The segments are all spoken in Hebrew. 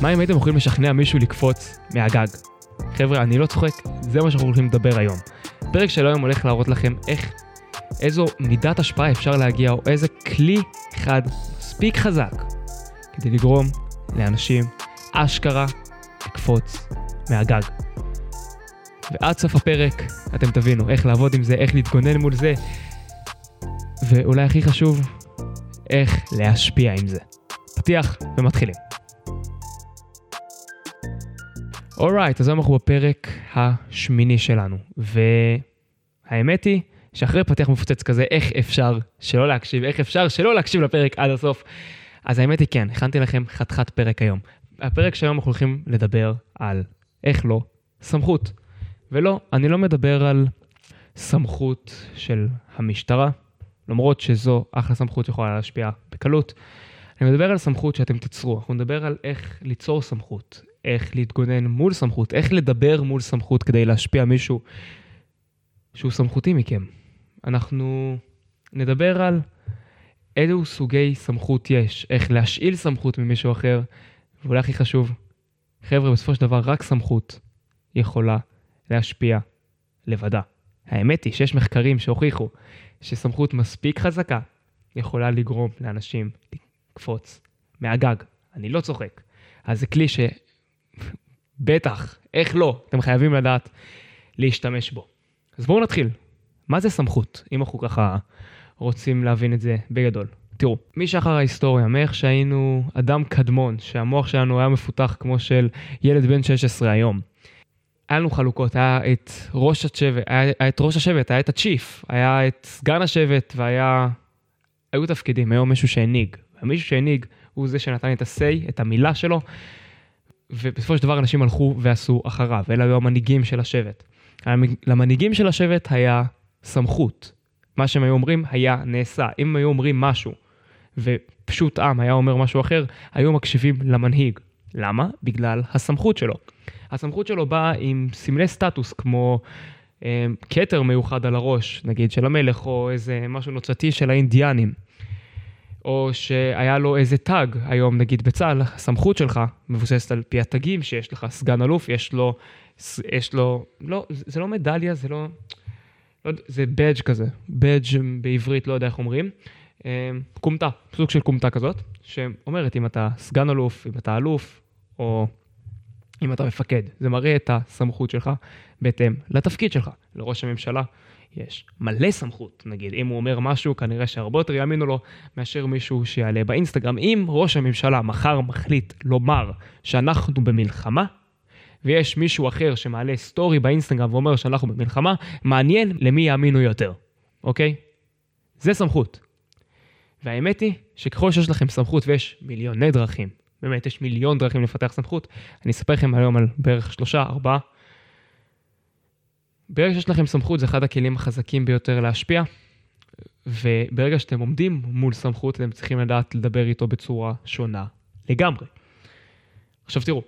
מה אם הייתם יכולים לשכנע מישהו לקפוץ מהגג? חבר'ה, אני לא צוחק, זה מה שאנחנו הולכים לדבר היום. הפרק של היום הולך להראות לכם איך, איזו מידת השפעה אפשר להגיע, או איזה כלי אחד מספיק חזק כדי לגרום לאנשים אשכרה לקפוץ מהגג. ועד סוף הפרק אתם תבינו איך לעבוד עם זה, איך להתגונן מול זה, ואולי הכי חשוב, איך להשפיע עם זה. פתיח ומתחילים. אורייט, אז היום אנחנו בפרק השמיני שלנו, והאמת היא שאחרי פתיח מפוצץ כזה, איך אפשר שלא להקשיב, איך אפשר שלא להקשיב לפרק עד הסוף. אז האמת היא כן, הכנתי לכם חתיכת פרק היום. הפרק שהיום אנחנו הולכים לדבר על, איך לא, סמכות. ולא, אני לא מדבר על סמכות של המשטרה, למרות שזו אחלה סמכות שיכולה להשפיע בקלות. אני מדבר על סמכות שאתם תיצרו, אנחנו נדבר על איך ליצור סמכות, איך להתגונן מול סמכות, איך לדבר מול סמכות כדי להשפיע מישהו שהוא סמכותי מכם. אנחנו נדבר על אילו סוגי סמכות יש, איך להשאיל סמכות ממישהו אחר, ואולי הכי חשוב, חבר'ה, בסופו של דבר רק סמכות יכולה להשפיע לבדה. האמת היא שיש מחקרים שהוכיחו שסמכות מספיק חזקה יכולה לגרום לאנשים לקפוץ מהגג. אני לא צוחק. אז זה כלי שבטח, איך לא, אתם חייבים לדעת להשתמש בו. אז בואו נתחיל. מה זה סמכות, אם אנחנו ככה רוצים להבין את זה בגדול? תראו, משחר ההיסטוריה, מאיך שהיינו אדם קדמון, שהמוח שלנו היה מפותח כמו של ילד בן 16 היום, היה לנו חלוקות, היה את ראש השבט, היה, היה את ראש השבט, היה את הצ'יף, היה את סגן השבט, והיה... היו תפקידים, היום מישהו שהנהיג. ומישהו שהנהיג הוא זה שנתן את ה-say, את המילה שלו, ובסופו של דבר אנשים הלכו ועשו אחריו, ואלה היו המנהיגים של השבט. למנהיגים של השבט היה סמכות. מה שהם היו אומרים היה נעשה. אם היו אומרים משהו, ופשוט עם היה אומר משהו אחר, היו מקשיבים למנהיג. למה? בגלל הסמכות שלו. הסמכות שלו באה עם סמלי סטטוס כמו אה, כתר מיוחד על הראש, נגיד של המלך, או איזה משהו נוצתי של האינדיאנים. או שהיה לו איזה תג היום, נגיד בצה"ל, הסמכות שלך מבוססת על פי התגים שיש לך, סגן אלוף, יש לו, יש לו, לא, זה לא מדליה, זה לא, לא זה בדג' כזה, בדג' בעברית, לא יודע איך אומרים, כומתה, אה, סוג של כומתה כזאת, שאומרת אם אתה סגן אלוף, אם אתה אלוף, או אם אתה מפקד. זה מראה את הסמכות שלך בהתאם לתפקיד שלך. לראש הממשלה יש מלא סמכות. נגיד, אם הוא אומר משהו, כנראה שהרבה יותר יאמינו לו מאשר מישהו שיעלה באינסטגרם. אם ראש הממשלה מחר מחליט לומר שאנחנו במלחמה, ויש מישהו אחר שמעלה סטורי באינסטגרם ואומר שאנחנו במלחמה, מעניין למי יאמינו יותר, אוקיי? זה סמכות. והאמת היא שככל שיש לכם סמכות ויש מיליוני דרכים באמת, יש מיליון דרכים לפתח סמכות. אני אספר לכם היום על בערך שלושה, ארבעה. ברגע שיש לכם סמכות, זה אחד הכלים החזקים ביותר להשפיע, וברגע שאתם עומדים מול סמכות, אתם צריכים לדעת לדבר איתו בצורה שונה לגמרי. עכשיו תראו,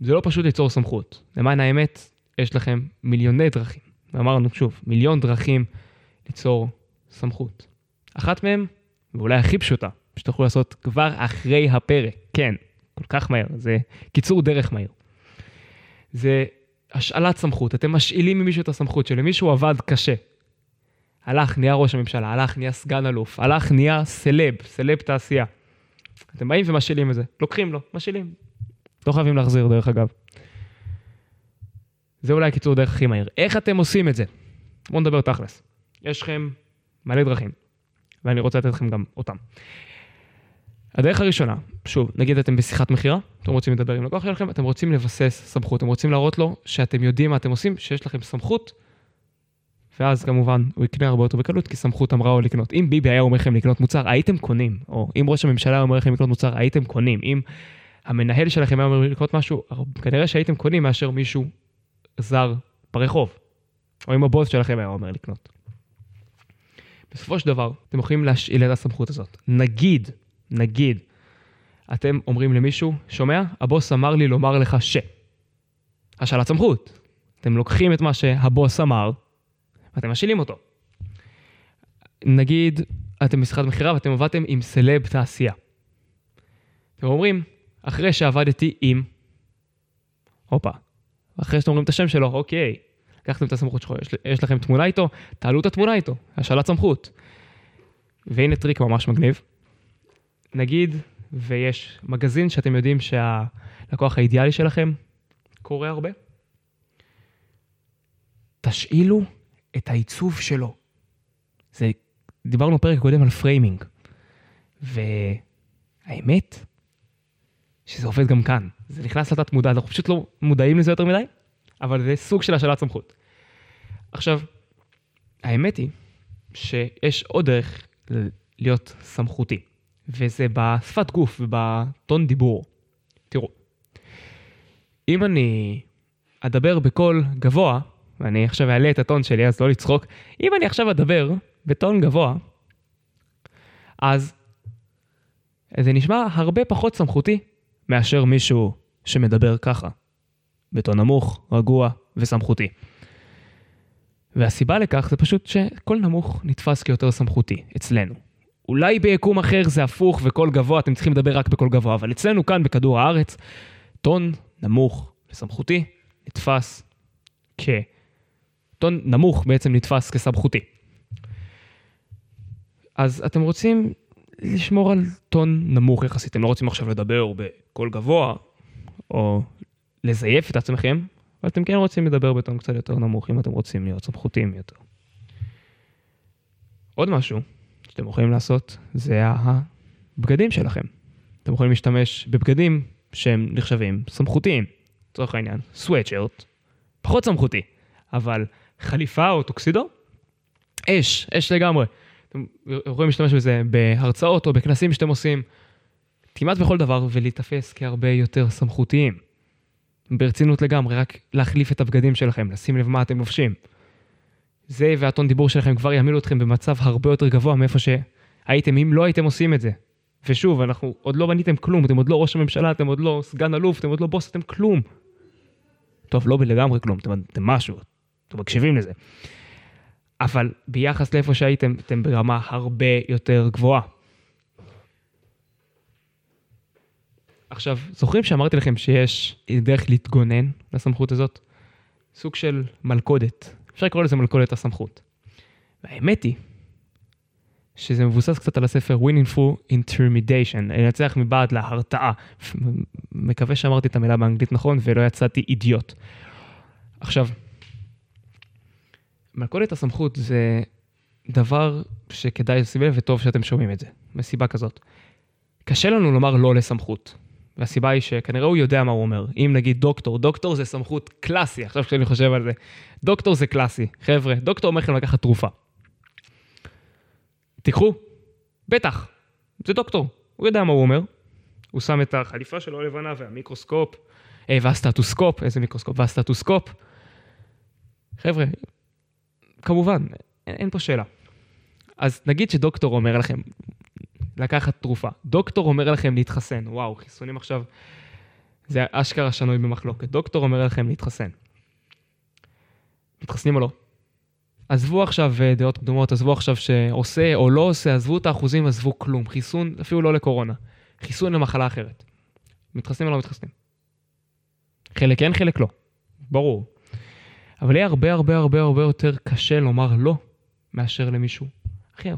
זה לא פשוט ליצור סמכות. למען האמת, יש לכם מיליוני דרכים. ואמרנו שוב, מיליון דרכים ליצור סמכות. אחת מהן, ואולי הכי פשוטה, שתוכלו לעשות כבר אחרי הפרק. כן, כל כך מהר, זה קיצור דרך מהיר. זה השאלת סמכות, אתם משאילים ממישהו את הסמכות שלמישהו עבד קשה. הלך, נהיה ראש הממשלה, הלך, נהיה סגן אלוף, הלך, נהיה סלב, סלב תעשייה. אתם באים ומשאילים את זה, לוקחים לו, משאילים. לא חייבים להחזיר, דרך אגב. זה אולי הקיצור דרך הכי מהיר. איך אתם עושים את זה? בואו נדבר תכלס. יש לכם מלא דרכים, ואני רוצה לתת לכם גם אותם. הדרך הראשונה, שוב, נגיד אתם בשיחת מכירה, אתם רוצים לדבר עם לקוח שלכם, אתם רוצים לבסס סמכות, אתם רוצים להראות לו שאתם יודעים מה אתם עושים, שיש לכם סמכות, ואז כמובן הוא יקנה הרבה יותר בקלות, כי סמכות אמרה לו לקנות. אם ביבי היה אומר לכם לקנות מוצר, הייתם קונים, או אם ראש הממשלה היה אומר לכם לקנות מוצר, הייתם קונים. אם המנהל שלכם היה אומר לקנות משהו, כנראה שהייתם קונים מאשר מישהו זר ברחוב, או אם הבוס שלכם היה אומר לקנות. בסופו של דבר, אתם יכולים להשאיל את הסמכות הזאת. נגיד נגיד, אתם אומרים למישהו, שומע? הבוס אמר לי לומר לך ש. השאלת סמכות. אתם לוקחים את מה שהבוס אמר, ואתם משאילים אותו. נגיד, אתם בשיחת מכירה ואתם עבדתם עם סלב תעשייה. אתם אומרים, אחרי שעבדתי עם, הופה, אחרי שאתם אומרים את השם שלו, אוקיי, לקחתם את הסמכות שלו, יש, יש לכם תמונה איתו, תעלו את התמונה איתו, השאלת סמכות. והנה טריק ממש מגניב. נגיד ויש מגזין שאתם יודעים שהלקוח האידיאלי שלכם קורא הרבה, תשאילו את העיצוב שלו. זה, דיברנו בפרק קודם על framing, והאמת, שזה עובד גם כאן. זה נכנס לתת מודע, אנחנו פשוט לא מודעים לזה יותר מדי, אבל זה סוג של השאלת סמכות. עכשיו, האמת היא שיש עוד דרך להיות סמכותי, וזה בשפת גוף ובטון דיבור. תראו, אם אני אדבר בקול גבוה, ואני עכשיו אעלה את הטון שלי, אז לא לצחוק, אם אני עכשיו אדבר בטון גבוה, אז זה נשמע הרבה פחות סמכותי מאשר מישהו שמדבר ככה, בטון נמוך, רגוע וסמכותי. והסיבה לכך זה פשוט שקול נמוך נתפס כיותר סמכותי אצלנו. אולי ביקום אחר זה הפוך וקול גבוה, אתם צריכים לדבר רק בקול גבוה, אבל אצלנו כאן בכדור הארץ, טון נמוך וסמכותי נתפס כ... טון נמוך בעצם נתפס כסמכותי. אז אתם רוצים לשמור על טון נמוך יחסית, אתם לא רוצים עכשיו לדבר בקול גבוה, או לזייף את עצמכם, אבל אתם כן רוצים לדבר בטון קצת יותר נמוך, אם אתם רוצים להיות סמכותיים יותר. עוד משהו שאתם יכולים לעשות, זה הבגדים שלכם. אתם יכולים להשתמש בבגדים שהם נחשבים סמכותיים. לצורך העניין, סוואטשרט, פחות סמכותי, אבל חליפה או טוקסידו, אש, אש לגמרי. אתם יכולים להשתמש בזה בהרצאות או בכנסים שאתם עושים, כמעט בכל דבר, ולהיתפס כהרבה יותר סמכותיים. ברצינות לגמרי, רק להחליף את הבגדים שלכם, לשים לב מה אתם לובשים. זה והטון דיבור שלכם כבר יעמילו אתכם במצב הרבה יותר גבוה מאיפה שהייתם אם לא הייתם עושים את זה. ושוב, אנחנו עוד לא בניתם כלום, אתם עוד לא ראש הממשלה, אתם עוד לא סגן אלוף, אתם עוד לא בוס, אתם כלום. טוב, לא לגמרי כלום, אתם, אתם משהו, אתם מקשיבים לזה. אבל ביחס לאיפה שהייתם, אתם ברמה הרבה יותר גבוהה. עכשיו, זוכרים שאמרתי לכם שיש דרך להתגונן לסמכות הזאת? סוג של מלכודת. אפשר לקרוא לזה מלכודת הסמכות. והאמת היא שזה מבוסס קצת על הספר Winning through Intermediation, לנצח מבעד להרתעה. מקווה שאמרתי את המילה באנגלית נכון ולא יצאתי אידיוט. עכשיו, מלכודת הסמכות זה דבר שכדאי לשים לב וטוב שאתם שומעים את זה, מסיבה כזאת. קשה לנו לומר לא לסמכות, והסיבה היא שכנראה הוא יודע מה הוא אומר. אם נגיד דוקטור, דוקטור זה סמכות קלאסי, עכשיו כשאני חושב על זה. דוקטור זה קלאסי. חבר'ה, דוקטור אומר לכם לקחת תרופה. תיקחו, בטח, זה דוקטור, הוא יודע מה הוא אומר. הוא שם את החליפה שלו הלבנה והמיקרוסקופ, אה, והסטטוסקופ, איזה מיקרוסקופ? והסטטוסקופ. חבר'ה, כמובן, אין, אין פה שאלה. אז נגיד שדוקטור אומר לכם לקחת תרופה, דוקטור אומר לכם להתחסן, וואו, חיסונים עכשיו, זה אשכרה שנוי במחלוקת, דוקטור אומר לכם להתחסן. מתחסנים או לא? עזבו עכשיו אה, דעות קדומות, עזבו עכשיו שעושה או לא עושה, עזבו את האחוזים, עזבו כלום. חיסון, אפילו לא לקורונה. חיסון למחלה אחרת. מתחסנים או לא מתחסנים? חלק כן, חלק לא. ברור. אבל יהיה הרבה הרבה הרבה הרבה יותר קשה לומר לא מאשר למישהו אחר.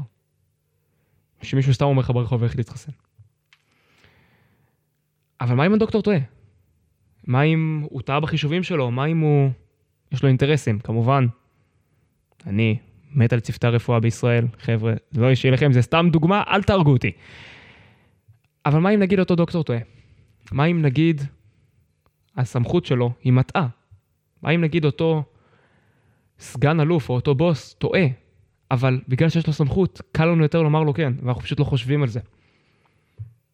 שמישהו סתם אומר לך ברחוב איך להתחסן. אבל מה אם הדוקטור טועה? מה אם הוא טעה בחישובים שלו? מה אם הוא... יש לו אינטרסים? כמובן, אני מת על צוותי הרפואה בישראל, חבר'ה, זה לא אישי לכם, זה סתם דוגמה, אל תהרגו אותי. אבל מה אם נגיד אותו דוקטור טועה? מה אם נגיד הסמכות שלו היא מטעה? מה אם נגיד אותו סגן אלוף או אותו בוס טועה, אבל בגלל שיש לו סמכות, קל לנו יותר לומר לו כן, ואנחנו פשוט לא חושבים על זה.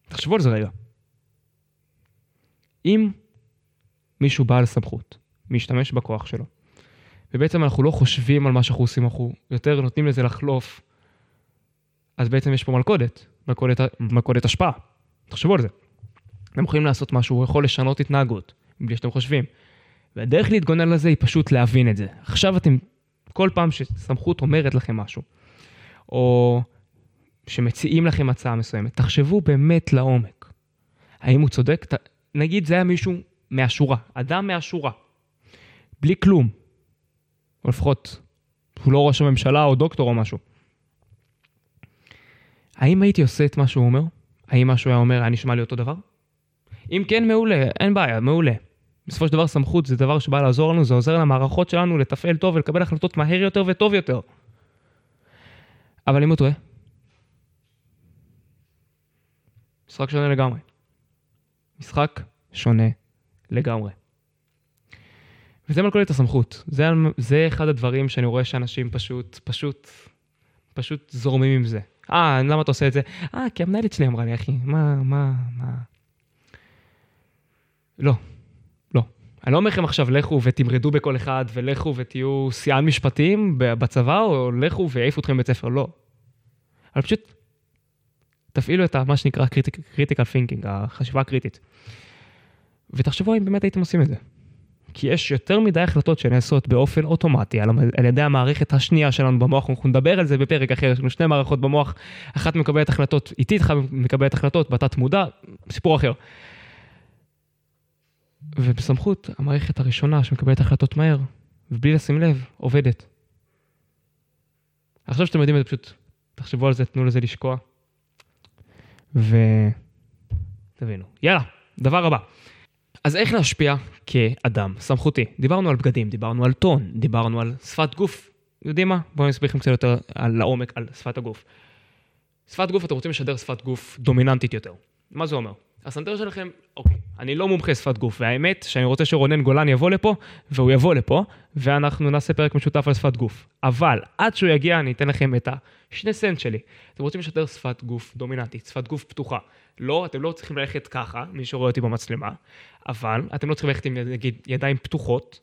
תחשבו על זה רגע. אם מישהו בעל סמכות, משתמש בכוח שלו, ובעצם אנחנו לא חושבים על מה שאנחנו עושים, אנחנו יותר נותנים לזה לחלוף, אז בעצם יש פה מלכודת, מלכודת, מלכודת השפעה. תחשבו על זה. אתם יכולים לעשות משהו, הוא יכול לשנות התנהגות, בלי שאתם חושבים. והדרך להתגונן לזה היא פשוט להבין את זה. עכשיו אתם, כל פעם שסמכות אומרת לכם משהו, או שמציעים לכם הצעה מסוימת, תחשבו באמת לעומק. האם הוא צודק? ת... נגיד זה היה מישהו מהשורה, אדם מהשורה, בלי כלום, או לפחות הוא לא ראש הממשלה או דוקטור או משהו. האם הייתי עושה את מה שהוא אומר? האם מה שהוא היה אומר היה נשמע לי אותו דבר? אם כן, מעולה, אין בעיה, מעולה. בסופו של דבר סמכות זה דבר שבא לעזור לנו, זה עוזר למערכות שלנו לתפעל טוב ולקבל החלטות מהר יותר וטוב יותר. אבל אם הוא טועה, משחק שונה לגמרי. משחק שונה לגמרי. וזה מלכודת הסמכות. זה, זה אחד הדברים שאני רואה שאנשים פשוט, פשוט, פשוט זורמים עם זה. אה, למה אתה עושה את זה? אה, כי המנהלת שלי אמרה לי, אחי, מה, מה, מה... לא. אני לא אומר לכם עכשיו, לכו ותמרדו בכל אחד, ולכו ותהיו שיאן משפטים בצבא, או לכו ויעיפו אתכם בבית ספר, לא. אבל פשוט תפעילו את מה שנקרא critical thinking, החשיבה הקריטית. ותחשבו אם באמת הייתם עושים את זה. כי יש יותר מדי החלטות שנעשות באופן אוטומטי על, על ידי המערכת השנייה שלנו במוח, אנחנו נדבר על זה בפרק אחר, יש לנו שתי מערכות במוח, אחת מקבלת החלטות איטית, אחת מקבלת החלטות בתת מודע, סיפור אחר. ובסמכות, המערכת הראשונה שמקבלת החלטות מהר, ובלי לשים לב, עובדת. עכשיו שאתם יודעים את זה, פשוט תחשבו על זה, תנו לזה לשקוע. ותבינו. יאללה, דבר הבא. אז איך להשפיע כאדם סמכותי? דיברנו על בגדים, דיברנו על טון, דיברנו על שפת גוף. יודעים מה? בואו אני אסביר לכם קצת יותר על לעומק על שפת הגוף. שפת גוף, אתם רוצים לשדר שפת גוף דומיננטית יותר. מה זה אומר? הסנטר שלכם, אוקיי, אני לא מומחה שפת גוף, והאמת שאני רוצה שרונן גולן יבוא לפה, והוא יבוא לפה, ואנחנו נעשה פרק משותף על שפת גוף. אבל עד שהוא יגיע אני אתן לכם את השני סנט שלי. אתם רוצים לשדר שפת גוף דומיננטית, שפת גוף פתוחה. לא, אתם לא צריכים ללכת ככה, מי שרואה אותי במצלמה, אבל אתם לא צריכים ללכת עם נגיד ידיים פתוחות,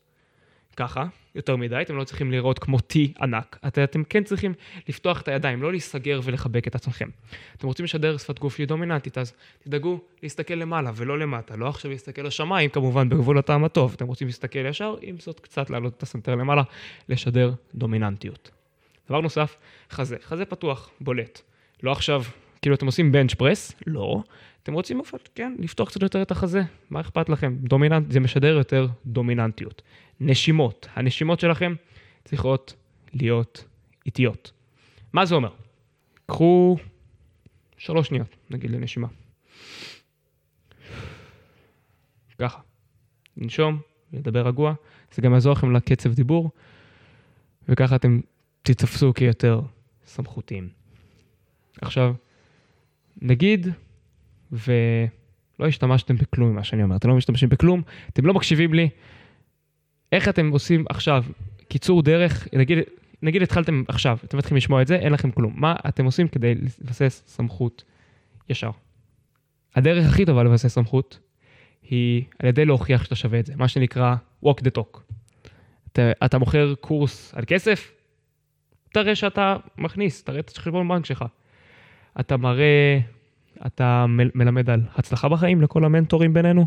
ככה, יותר מדי, אתם לא צריכים לראות כמו T ענק, את, אתם כן צריכים לפתוח את הידיים, לא להיסגר ולחבק את עצמכם. אתם רוצים לשדר שפת גוף שהיא דומיננטית, אז תדאגו להסתכל למעלה ולא למטה, לא עכשיו להסתכל לשמיים, כמובן בגבול הטעם הטוב, אתם רוצים להסתכל ישר, עם זאת קצת להעלות את הסנטר למעלה, לשדר דומיננטיות. דבר נוסף, חזה, חזה פתוח, בולט. לא עכשיו, כאילו אתם עושים בנץ' פרס, לא, אתם רוצים אופן, כן, לפתוח קצת יותר את החזה, מה אכפת לכם? דומיננט, זה משדר יותר דומיננטיות. נשימות, הנשימות שלכם צריכות להיות איטיות. מה זה אומר? קחו שלוש שניות, נגיד לנשימה. ככה. ננשום, נדבר רגוע, זה גם יעזור לכם לקצב דיבור, וככה אתם תתפסו כיותר סמכותיים. עכשיו, נגיד ולא השתמשתם בכלום ממה שאני אומר, אתם לא משתמשים בכלום, אתם לא מקשיבים לי. איך אתם עושים עכשיו קיצור דרך, נגיד, נגיד התחלתם עכשיו, אתם מתחילים לשמוע את זה, אין לכם כלום. מה אתם עושים כדי לבסס סמכות ישר? הדרך הכי טובה לבסס סמכות היא על ידי להוכיח שאתה שווה את זה, מה שנקרא walk the talk. אתה, אתה מוכר קורס על כסף? תראה שאתה מכניס, תראה את החשבון בנק שלך. אתה מראה אתה מלמד על הצלחה בחיים לכל המנטורים בינינו?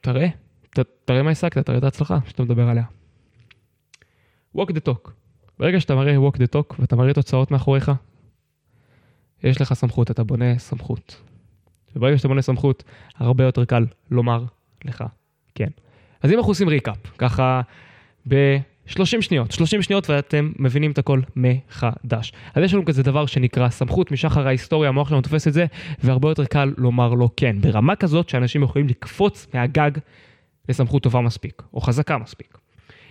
תראה, ת, תראה מה השגת, תראה את ההצלחה שאתה מדבר עליה. walk the talk. ברגע שאתה מראה walk the talk ואתה מראה תוצאות מאחוריך, יש לך סמכות, אתה בונה סמכות. וברגע שאתה בונה סמכות, הרבה יותר קל לומר לך כן. אז אם אנחנו עושים ריקאפ, ככה ב... 30 שניות, 30 שניות ואתם מבינים את הכל מחדש. אז יש לנו כזה דבר שנקרא סמכות משחר ההיסטוריה, המוח שלנו תופס את זה, והרבה יותר קל לומר לו כן. ברמה כזאת שאנשים יכולים לקפוץ מהגג לסמכות טובה מספיק, או חזקה מספיק.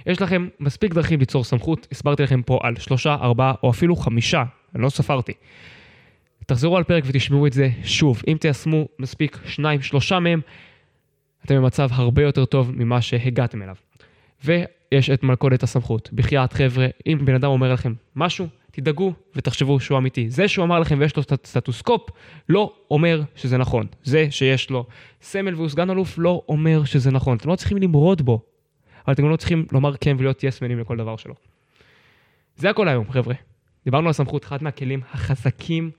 יש לכם מספיק דרכים ליצור סמכות, הסברתי לכם פה על שלושה, ארבעה או אפילו חמישה, אני לא ספרתי. תחזרו על פרק ותשמעו את זה שוב. אם תיישמו מספיק שניים, שלושה מהם, אתם במצב הרבה יותר טוב ממה שהגעתם אליו. ויש את מלכודת הסמכות. בחייאת חבר'ה, אם בן אדם אומר לכם משהו, תדאגו ותחשבו שהוא אמיתי. זה שהוא אמר לכם ויש לו סטטוסקופ, לא אומר שזה נכון. זה שיש לו סמל והוא סגן אלוף, לא אומר שזה נכון. אתם לא צריכים למרוד בו, אבל אתם גם לא צריכים לומר כן ולהיות יסמנים לכל דבר שלו. זה הכל היום, חבר'ה. דיברנו על סמכות, אחד מהכלים החזקים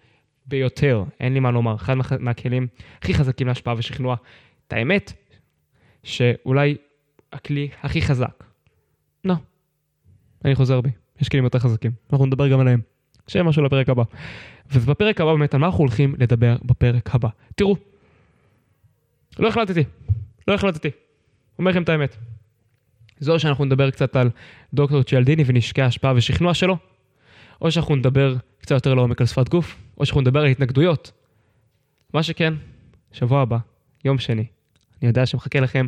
ביותר, אין לי מה לומר, אחד מהכלים הכי חזקים להשפעה ושכנוע. את האמת, שאולי הכלי הכי חזק. לא. אני חוזר בי, יש כלים יותר חזקים, אנחנו נדבר גם עליהם. שיהיה משהו לפרק הבא. ובפרק הבא באמת, על מה אנחנו הולכים לדבר בפרק הבא? תראו, לא החלטתי, לא החלטתי. אומר לכם את האמת. זו שאנחנו נדבר קצת על דוקטור צ'יאלדיני ונשקי ההשפעה ושכנוע שלו, או שאנחנו נדבר קצת יותר לעומק על שפת גוף, או שאנחנו נדבר על התנגדויות. מה שכן, שבוע הבא, יום שני, אני יודע שמחכה לכם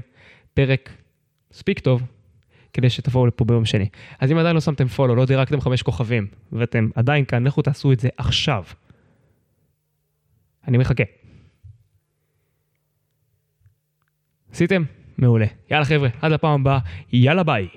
פרק מספיק טוב, כדי שתבואו לפה ביום שני. אז אם עדיין לא שמתם פולו, לא דירקתם חמש כוכבים, ואתם עדיין כאן, לכו תעשו את זה עכשיו. אני מחכה. עשיתם? מעולה. יאללה חבר'ה, עד לפעם הבאה, יאללה ביי.